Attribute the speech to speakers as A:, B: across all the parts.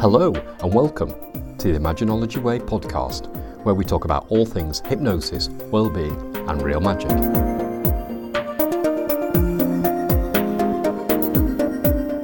A: Hello, and welcome to the Imaginology Way podcast, where we talk about all things hypnosis, well-being, and real magic.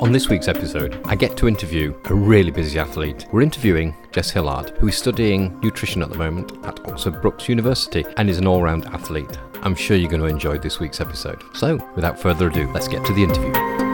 A: On this week's episode, I get to interview a really busy athlete. We're interviewing Jess Hillhard, who is studying nutrition at the moment at Oxford Brookes University and is an all round athlete. I'm sure you're going to enjoy this week's episode. So, without further ado, let's get to the interview.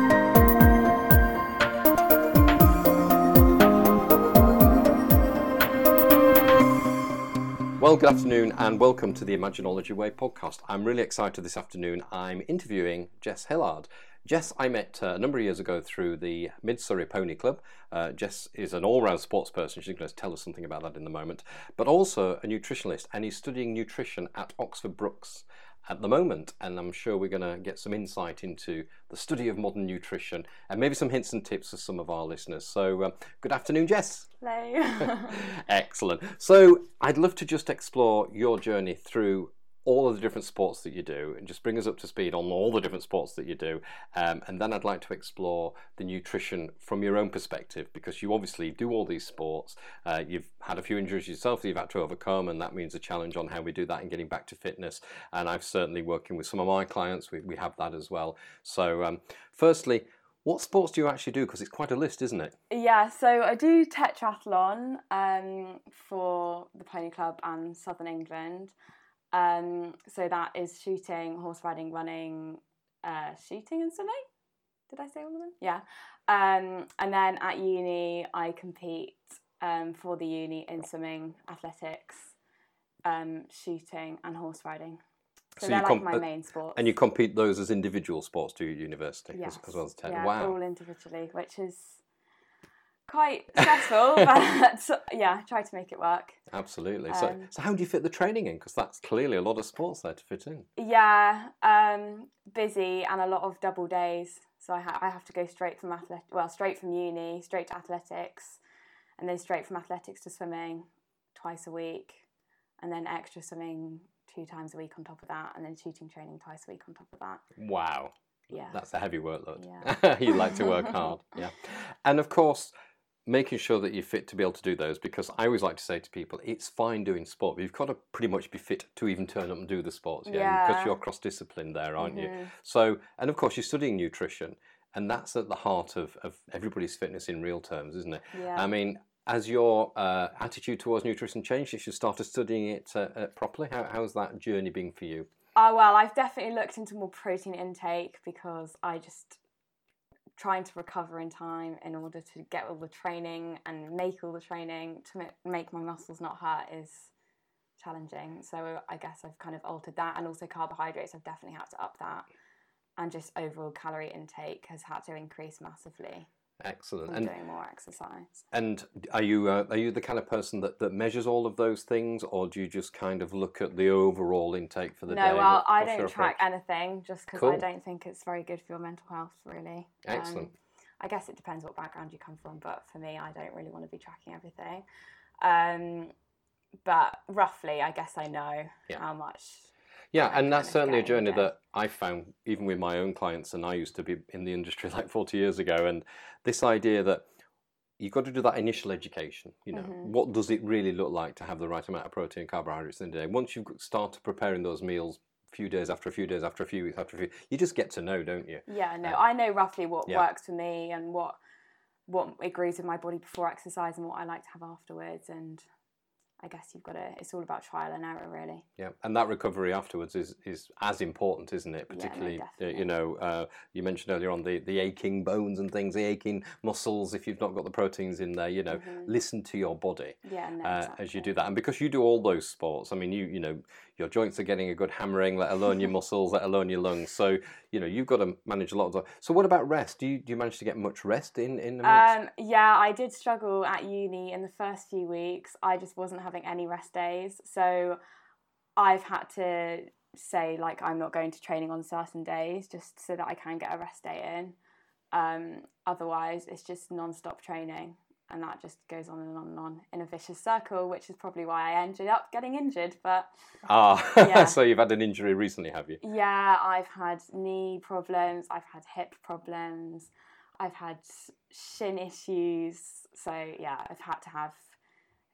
A: Well, good afternoon and welcome to the Imaginology Way podcast. I'm really excited this afternoon. I'm interviewing Jess Hillhard. Jess, I met uh, a number of years ago through the Mid Surrey Pony Club. Uh, Jess is an all round sports person. She's going to tell us something about that in the moment, but also a nutritionalist, and he's studying nutrition at Oxford Brookes at the moment. And I'm sure we're going to get some insight into the study of modern nutrition and maybe some hints and tips for some of our listeners. So, uh, good afternoon, Jess.
B: Hello.
A: Excellent. So, I'd love to just explore your journey through all of the different sports that you do and just bring us up to speed on all the different sports that you do. Um, and then I'd like to explore the nutrition from your own perspective because you obviously do all these sports. Uh, you've had a few injuries yourself that you've had to overcome, and that means a challenge on how we do that and getting back to fitness. And I've certainly working with some of my clients, we, we have that as well. So, um, firstly, what sports do you actually do? Because it's quite a list, isn't it?
B: Yeah, so I do tetrathlon um, for the Pony Club and Southern England. Um, so that is shooting, horse riding, running, uh, shooting, and swimming. Did I say all of them? Yeah. Um, and then at uni, I compete um, for the uni in swimming, athletics, um, shooting, and horse riding. So,
A: So
B: they're
A: you
B: like my
A: uh,
B: main sports.
A: And you compete those as individual sports to university
B: yes.
A: as, as well as ten.
B: Yeah,
A: wow.
B: all individually, which is quite stressful, but yeah, try to make it work.
A: Absolutely. So,
B: Um,
A: so how do you fit the training in? Because that's clearly a lot of sports there to fit in.
B: Yeah, um, busy and a lot of double days. So I, ha- I have to go straight from athletic, well, straight from uni, straight to athletics, and then straight from athletics to swimming twice a week, and then extra swimming two times a week on top of that, and then shooting training twice a week on top of that.
A: Wow.
B: Yeah.
A: That's a heavy workload.
B: Yeah.
A: you like to work hard. Yeah. And of course, making sure that you're fit to be able to do those because I always like to say to people, it's fine doing sport, but you've got to pretty much be fit to even turn up and do the sports. Yeah. Because you're cross disciplined there, aren't you?
B: Mhm.
A: So, and of course, you're studying nutrition, and that's at the heart of, of everybody's fitness in real terms, isn't it?
B: Yeah.
A: I mean, has your uh, attitude towards nutrition changed since you started studying it uh, uh, properly? How, how's that journey been for you?
B: Oh well, I've definitely looked into more protein intake because I just trying to recover in time in order to get all the training and make all the training to make my muscles not hurt is challenging. So I guess I've kind of altered that, and also carbohydrates. I've definitely had to up that, and just overall calorie intake has had to increase massively
A: Excellent. And
B: doing more exercise.
A: And are you uh, are you the kind of person that, that measures all of those things, or do you just kind of look at the overall intake for the
B: no,
A: day?
B: No,
A: well,
B: I don't track
A: approach?
B: anything just because
A: Cool.
B: I don't think it's very good for your mental health, really. Um,
A: Excellent.
B: I guess it depends what background you come from, but for me, I don't really want to be tracking everything. Um, but roughly, I guess I know
A: Yeah.
B: how much.
A: Yeah, and that's certainly a journey that I found even with my own clients, and I used to be in the industry like forty years ago, and this idea that you've got to do that initial education. You know,
B: Mhm.
A: what does it really look like to have the right amount of protein and carbohydrates in the day? Once you've started preparing those meals, a few days after a few days after a few weeks after a few, you just get to know, don't you?
B: Yeah, no,
A: Uh,
B: I know roughly what
A: yeah.
B: works for me and what what agrees with my body before exercise and what I like to have afterwards. And I guess you've got to. It's all about trial and error, really.
A: Yeah, and that recovery afterwards is, is as important, isn't it?
B: Yeah, no,
A: Particularly, uh, you know, uh, you mentioned earlier on the, the aching bones and things, the aching muscles. If you've not got the proteins in there, you know,
B: Mhm.
A: listen to your body
B: Yeah, no,
A: uh, as you do that. And because you do all those sports, I mean, you you know, your joints are getting a good hammering, let alone your muscles, let alone your lungs. So you know, you've got to manage a lot of. So what about rest? Do you do you manage to get much rest in in?
B: Um, yeah, I did struggle at uni in the first few weeks. I just wasn't having any rest days. So I've had to say, like, I'm not going to training on certain days just so that I can get a rest day in. Um, otherwise, it's just non stop training. And that just goes on and on and on in a vicious circle, which is probably why I ended up getting injured. But
A: ah,
B: yeah.
A: so you've had an injury recently, have you?
B: yeah, I've had knee problems, I've had hip problems, I've had shin issues. So yeah, I've had to have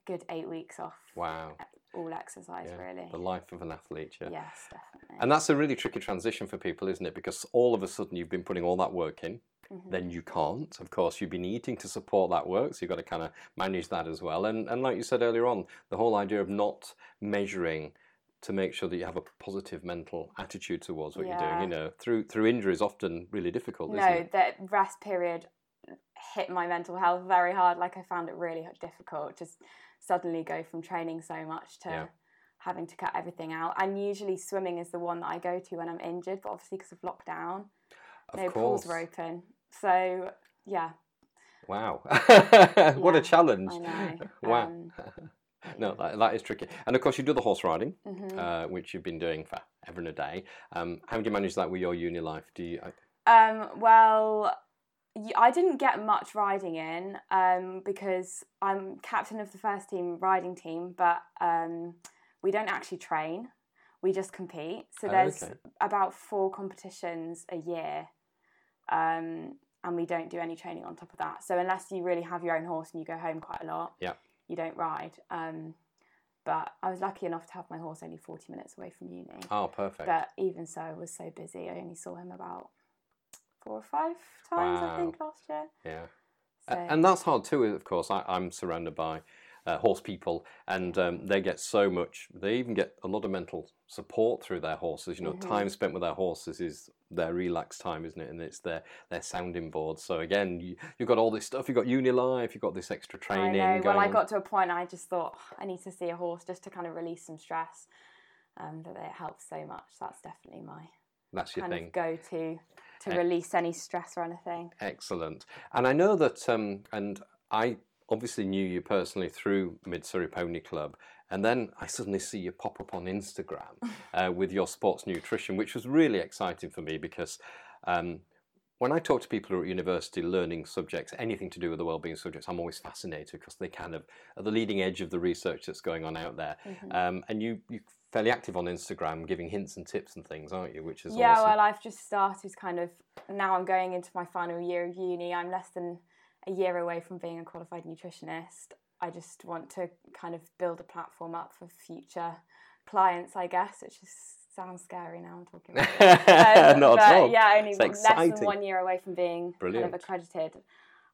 B: good eight weeks off
A: Wow.
B: all exercise
A: Yeah.
B: really.
A: The life of an athlete. Yeah.
B: Yes, definitely.
A: And that's a really tricky transition for people, isn't it? Because all of a sudden you've been putting all that work in,
B: Mhm.
A: then you can't. Of course, you've been eating to support that work, so you've got to kind of manage that as well. And and like you said earlier on, the whole idea of not measuring to make sure that you have a positive mental attitude towards what you're doing, you know, through through injury is often really difficult, isn't
B: no, the rest period hit my mental health very hard. Like I found it really difficult. Just suddenly go from training so much to
A: Yeah.
B: having to cut everything out. And usually swimming is the one that I go to when I'm injured, but obviously because of lockdown,
A: Of
B: no
A: course.
B: pools were open. So yeah,
A: Wow. what a challenge. Wow.
B: Um,
A: no, that, that is tricky. And of course, you do the horse riding.
B: mhm.
A: uh, which you've been doing for ever and a day. Um, how do you manage that with your uni life? Do you? I-
B: Um, well, I didn't get much riding in um, because I'm captain of the first team riding team, but um, we don't actually train. We just compete. So
A: Oh,
B: there's
A: okay.
B: about four competitions a year, um, and we don't do any training on top of that. So unless you really have your own horse and you go home quite a lot,
A: Yeah.
B: you don't ride. Um, but I was lucky enough to have my horse only 40 minutes away from uni.
A: Oh, perfect.
B: But even so, I was so busy. I only saw him about four or five times,
A: Wow.
B: I think, last year.
A: yeah,
B: So,
A: and that's hard too. Of course, I, I'm surrounded by uh, horse people, and um, they get so much. They even get a lot of mental support through their horses. You know,
B: Mhm.
A: time spent with their horses is their relaxed time, isn't it? And it's their their sounding board. So again, you, you've got all this stuff. You've got uni life. You've got this extra training.
B: I know. Well, I got to a point I just thought "Oh, I need to see a horse just to kind of release some stress. Um, that it helps so much. That's definitely my
A: That's your
B: kind
A: thing.
B: of go to to release any stress or anything.
A: Excellent. And I know that, um, and I obviously knew you personally through Mid Surrey Pony Club, and then I suddenly see you pop up on Instagram uh, with your sports nutrition, which was really exciting for me because. Um, when I talk to people who are at university learning subjects, anything to do with the wellbeing subjects, I'm always fascinated because they kind of are the leading edge of the research that's going on out there.
B: Mhm.
A: Um, and you, you're fairly active on Instagram, giving hints and tips and things, aren't you? Which is
B: yeah,
A: awesome.
B: well, I've just started kind of now. I'm going into my final year of uni. I'm less than a year away from being a qualified nutritionist. I just want to kind of build a platform up for future clients, I guess, which just sounds scary now. I'm talking about. it. Um,
A: Not
B: but
A: at all.
B: Yeah, only less than one year away from being
A: Brilliant.
B: kind of accredited.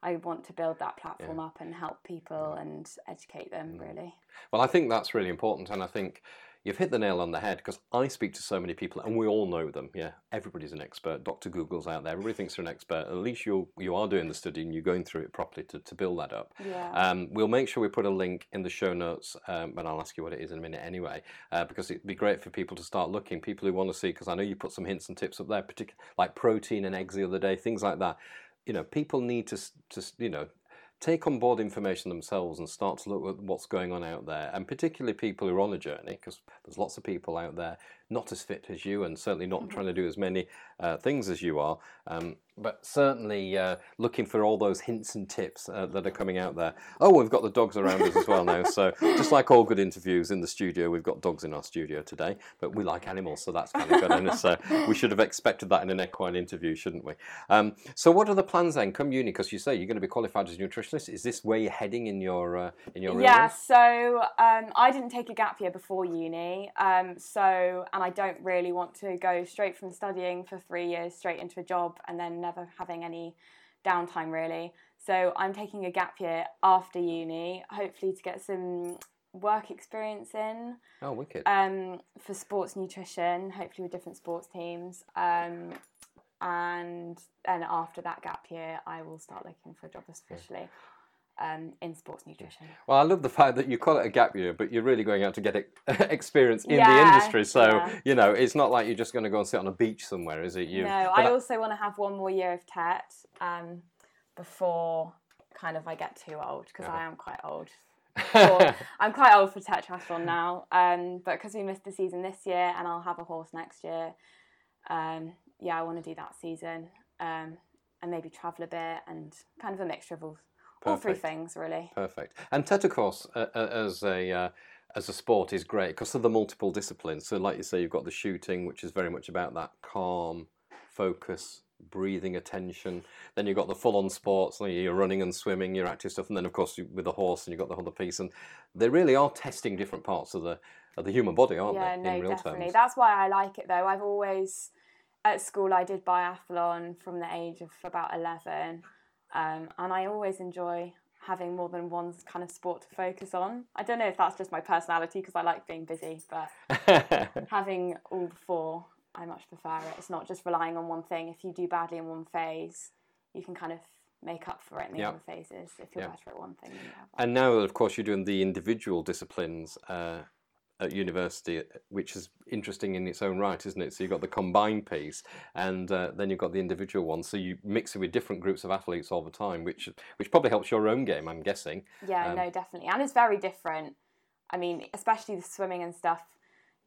B: I want to build that platform up and help people and educate them.
A: Mm.
B: Really.
A: Well, I think that's really important, and I think you've hit the nail on the head because I speak to so many people, and we all know them. Yeah, everybody's an expert. Doctor Google's out there. Everybody thinks they're an expert. At least you you are doing the study and you're going through it properly to, to build that up.
B: Yeah.
A: Um, we'll make sure we put a link in the show notes, um, but I'll ask you what it is in a minute anyway, uh, because it'd be great for people to start looking. People who want to see, because I know you put some hints and tips up there, particularly like protein and eggs the other day, things like that. You know, people need to to you know take on board information themselves and start to look at what's going on out there, and particularly people who are on a journey, because there's lots of people out there not as fit as you, and certainly not
B: Mhm.
A: trying to do as many uh, things as you are, um, but certainly uh, looking for all those hints and tips uh, that are coming out there. Oh, we've got the dogs around us as well now, so just like all good interviews in the studio, we've got dogs in our studio today, but we like animals, so that's kind of good. And so we should have expected that in an equine interview, shouldn't we? Um, so, what are the plans then? Come uni, because you say you're going to be qualified as a nutritionist. Is this where you're heading in your uh, in your
B: yeah, so um, I didn't take a gap year before uni, um, so and I don't really want to go straight from studying for three years straight into a job and then never having any downtime really. So I'm taking a gap year after uni, hopefully to get some work experience in
A: Oh, wicked.
B: um, for sports nutrition, hopefully with different sports teams. Um, and then after that gap year, I will start looking for a job officially um, in sports nutrition.
A: Well, I love the fact that you call it a gap year, but you're really going out to get experience in the industry. So,
B: yeah.
A: you know, it's not like you're just going to go and sit on a beach somewhere, is it? You,
B: no,
A: but
B: I also want to have one more year of TET um, before kind of I get too old because I am quite old. for- I'm quite old for tetrathlon now, um, but because we missed the season this year and I'll have a horse next year, um, yeah, I want to do that season um, and maybe travel a bit and kind of a mixture of all, all three things really.
A: Perfect. And TET, uh, uh, as a uh, as a sport, is great because of the multiple disciplines. So, like you say, you've got the shooting, which is very much about that calm, focus, breathing attention. Then you've got the full-on sports, you're running and swimming, your active stuff, and then of course you, with the horse, and you've got the other piece. And they really are testing different parts of the of the human body, aren't
B: yeah,
A: they?
B: no,
A: in real
B: definitely.
A: terms.
B: That's why I like it though. I've always at school I did biathlon from the age of about eleven, um, and I always enjoy having more than one kind of sport to focus on. I don't know if that's just my personality because I like being busy, but having all four, I much prefer it. It's not just relying on one thing. If you do badly in one phase, you can kind of make up for it in the
A: Yeah.
B: other phases if you're
A: Yeah.
B: better at one thing.
A: And now, of course, you're doing the individual disciplines uh, at university, which is interesting in its own right, isn't it? So you've got the combined piece, and uh, then you've got the individual one. So you mix it with different groups of athletes all the time, which which probably helps your own game, I'm guessing.
B: Yeah,
A: Um,
B: no, definitely. And it's very different. I mean, especially the swimming and stuff.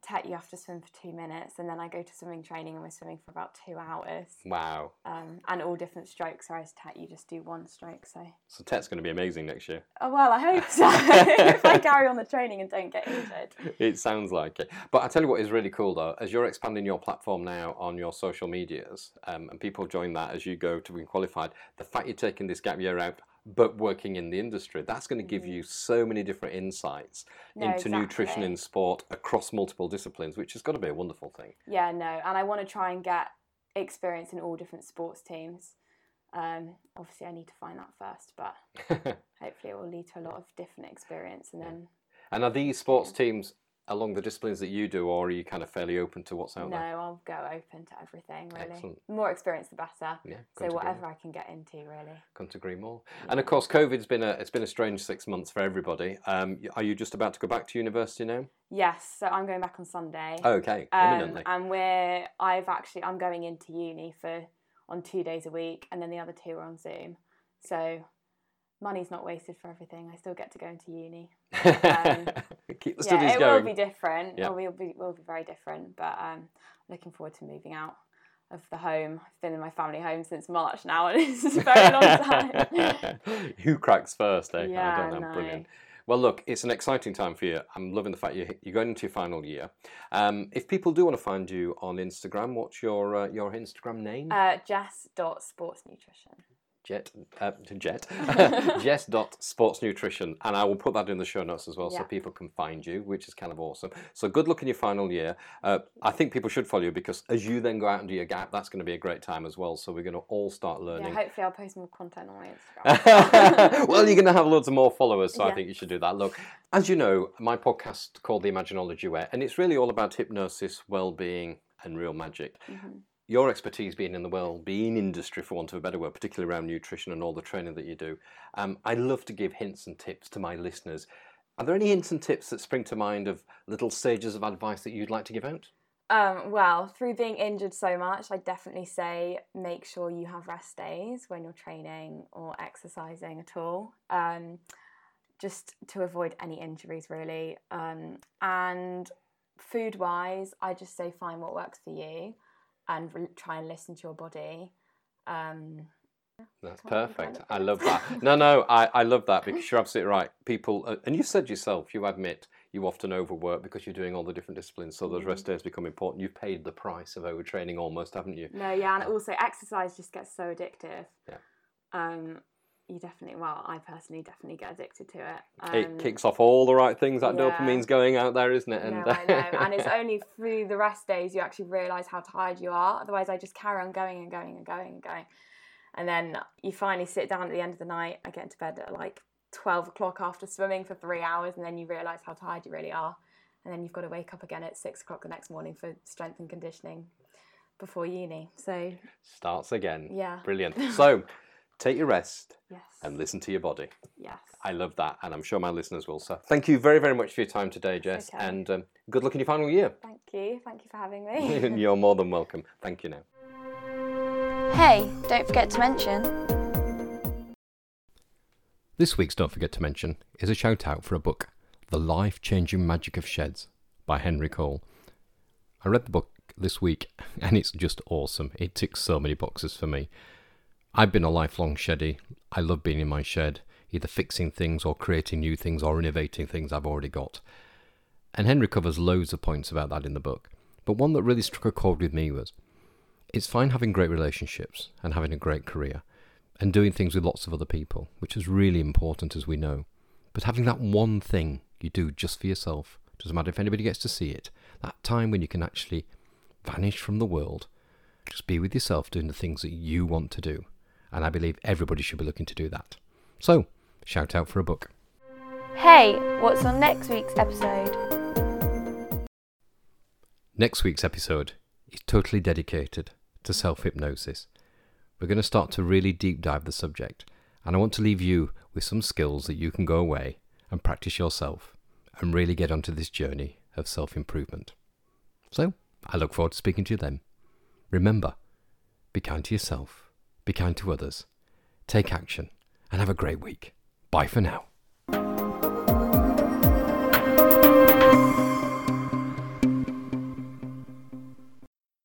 B: Tet, you have to swim for two minutes, and then I go to swimming training and we're swimming for about two hours.
A: Wow.
B: Um, and all different strokes, whereas Tet, you just do one stroke. So,
A: So Tet's going to be amazing next year.
B: oh well, I hope so. if I carry on the training and don't get injured.
A: It sounds like it. But I tell you what is really cool though, as you're expanding your platform now on your social medias, um, and people join that as you go to being qualified, the fact you're taking this gap year out but working in the industry, that's going to give you so many different insights
B: Mm. No,
A: into nutrition in sport across multiple disciplines, which has got to be a wonderful thing.
B: Yeah, no, and I want to try and get experience in all different sports teams. Um, obviously, I need to find that first, but hopefully, it will lead to a lot of different experience, and then
A: and are these sports teams along the disciplines that you do, or are you kind of fairly open to what's out
B: No,
A: there?
B: I'll go open to everything really.
A: Excellent.
B: The more experience, the better.
A: Yeah,
B: So whatever I can get into, really.
A: Couldn't agree more. And of course, COVID's been a it's been a strange six months for everybody. Um, are you just about to go back to university now?
B: Yes, so I'm going back on Sunday.
A: Okay,
B: Um,
A: imminently.
B: and we're I've actually I'm going into uni for on two days a week, and then the other two are on Zoom. So money's not wasted for everything. I still get to go into uni. um,
A: Keep the
B: yeah, it
A: going.
B: will be different.
A: Yeah.
B: It will be will be very different. But um, looking forward to moving out of the home. I've been in my family home since March now, and it's a very long time.
A: Who cracks first, eh?
B: Yeah,
A: I don't know.
B: no.
A: Brilliant. Well, look, it's an exciting time for you. I'm loving the fact you're, you're going into your final year. Um, if people do want to find you on Instagram, what's your uh, your Instagram name?
B: Uh, Jess dot sports nutrition.
A: Jet, uh, Jet, Jess dot sports nutrition, and I will put that in the show notes as well, so people can find you, which is kind of awesome. So good luck in your final year. Uh, I think people should follow you because as you then go out and do your gap, that's going to be a great time as well. So we're going to all start
B: Yeah,
A: learning.
B: hopefully I'll post more content on my Instagram.
A: well, you're going to have loads of more followers, so I think you should do that. Look, as you know, my podcast called The Imaginology Way, and it's really all about hypnosis, well-being, and real magic.
B: Mhm.
A: Your expertise being in the well-being industry, for want of a better word, particularly around nutrition and all the training that you do, um, I love to give hints and tips to my listeners. Are there any hints and tips that spring to mind of little stages of advice that you'd like to give out?
B: Um, well, through being injured so much, I definitely say make sure you have rest days when you're training or exercising at all, um, just to avoid any injuries, really. Um, and food wise, I just say find what works for you and re- try and listen to your body. Um,
A: That's perfect. I love that. No, no, I, I love that because you're absolutely right. People, uh, and you said yourself, you admit you often overwork because you're doing all the different disciplines, so those rest days become important. You've paid the price of overtraining almost, haven't you?
B: no, yeah, and also exercise just gets so addictive.
A: Yeah.
B: Um, you definitely, well, I personally definitely get addicted to it. Um,
A: it kicks off all the right things. That
B: yeah.
A: dopamine's going out there, isn't it?
B: No, I know. And it's only through the rest days you actually realise how tired you are. Otherwise, I just carry on going and going and going and going. And then you finally sit down at the end of the night. I get into bed at like 12 o'clock after swimming for three hours. And then you realise how tired you really are. And then you've got to wake up again at six o'clock the next morning for strength and conditioning before uni. So,
A: starts again.
B: yeah.
A: Brilliant. So, take your rest
B: Yes.
A: and listen to your body.
B: yes.
A: I love that, and I'm sure my listeners will. So, thank you very, very much for your time today, Jess,
B: okay.
A: and um, good luck in your final year.
B: Thank you. Thank you for having me.
A: You're more than welcome. Thank you now.
C: Hey, don't forget to mention.
A: This week's Don't Forget to Mention is a shout out for a book, The Life Changing Magic of Sheds by Henry Cole. I read the book this week and it's just awesome. It ticks so many boxes for me. I've been a lifelong sheddy. I love being in my shed, either fixing things or creating new things or innovating things I've already got. And Henry covers loads of points about that in the book. But one that really struck a chord with me was It's fine having great relationships and having a great career and doing things with lots of other people, which is really important as we know. But having that one thing you do just for yourself, doesn't matter if anybody gets to see it, that time when you can actually vanish from the world, just be with yourself doing the things that you want to do. And I believe everybody should be looking to do that. So, shout out for a book.
C: Hey, what's on next week's episode?
A: Next week's episode is totally dedicated to self hypnosis. We're going to start to really deep dive the subject, and I want to leave you with some skills that you can go away and practice yourself and really get onto this journey of self improvement. So, I look forward to speaking to you then. Remember, be kind to yourself, be kind to others, take action, and have a great week. Bye for now.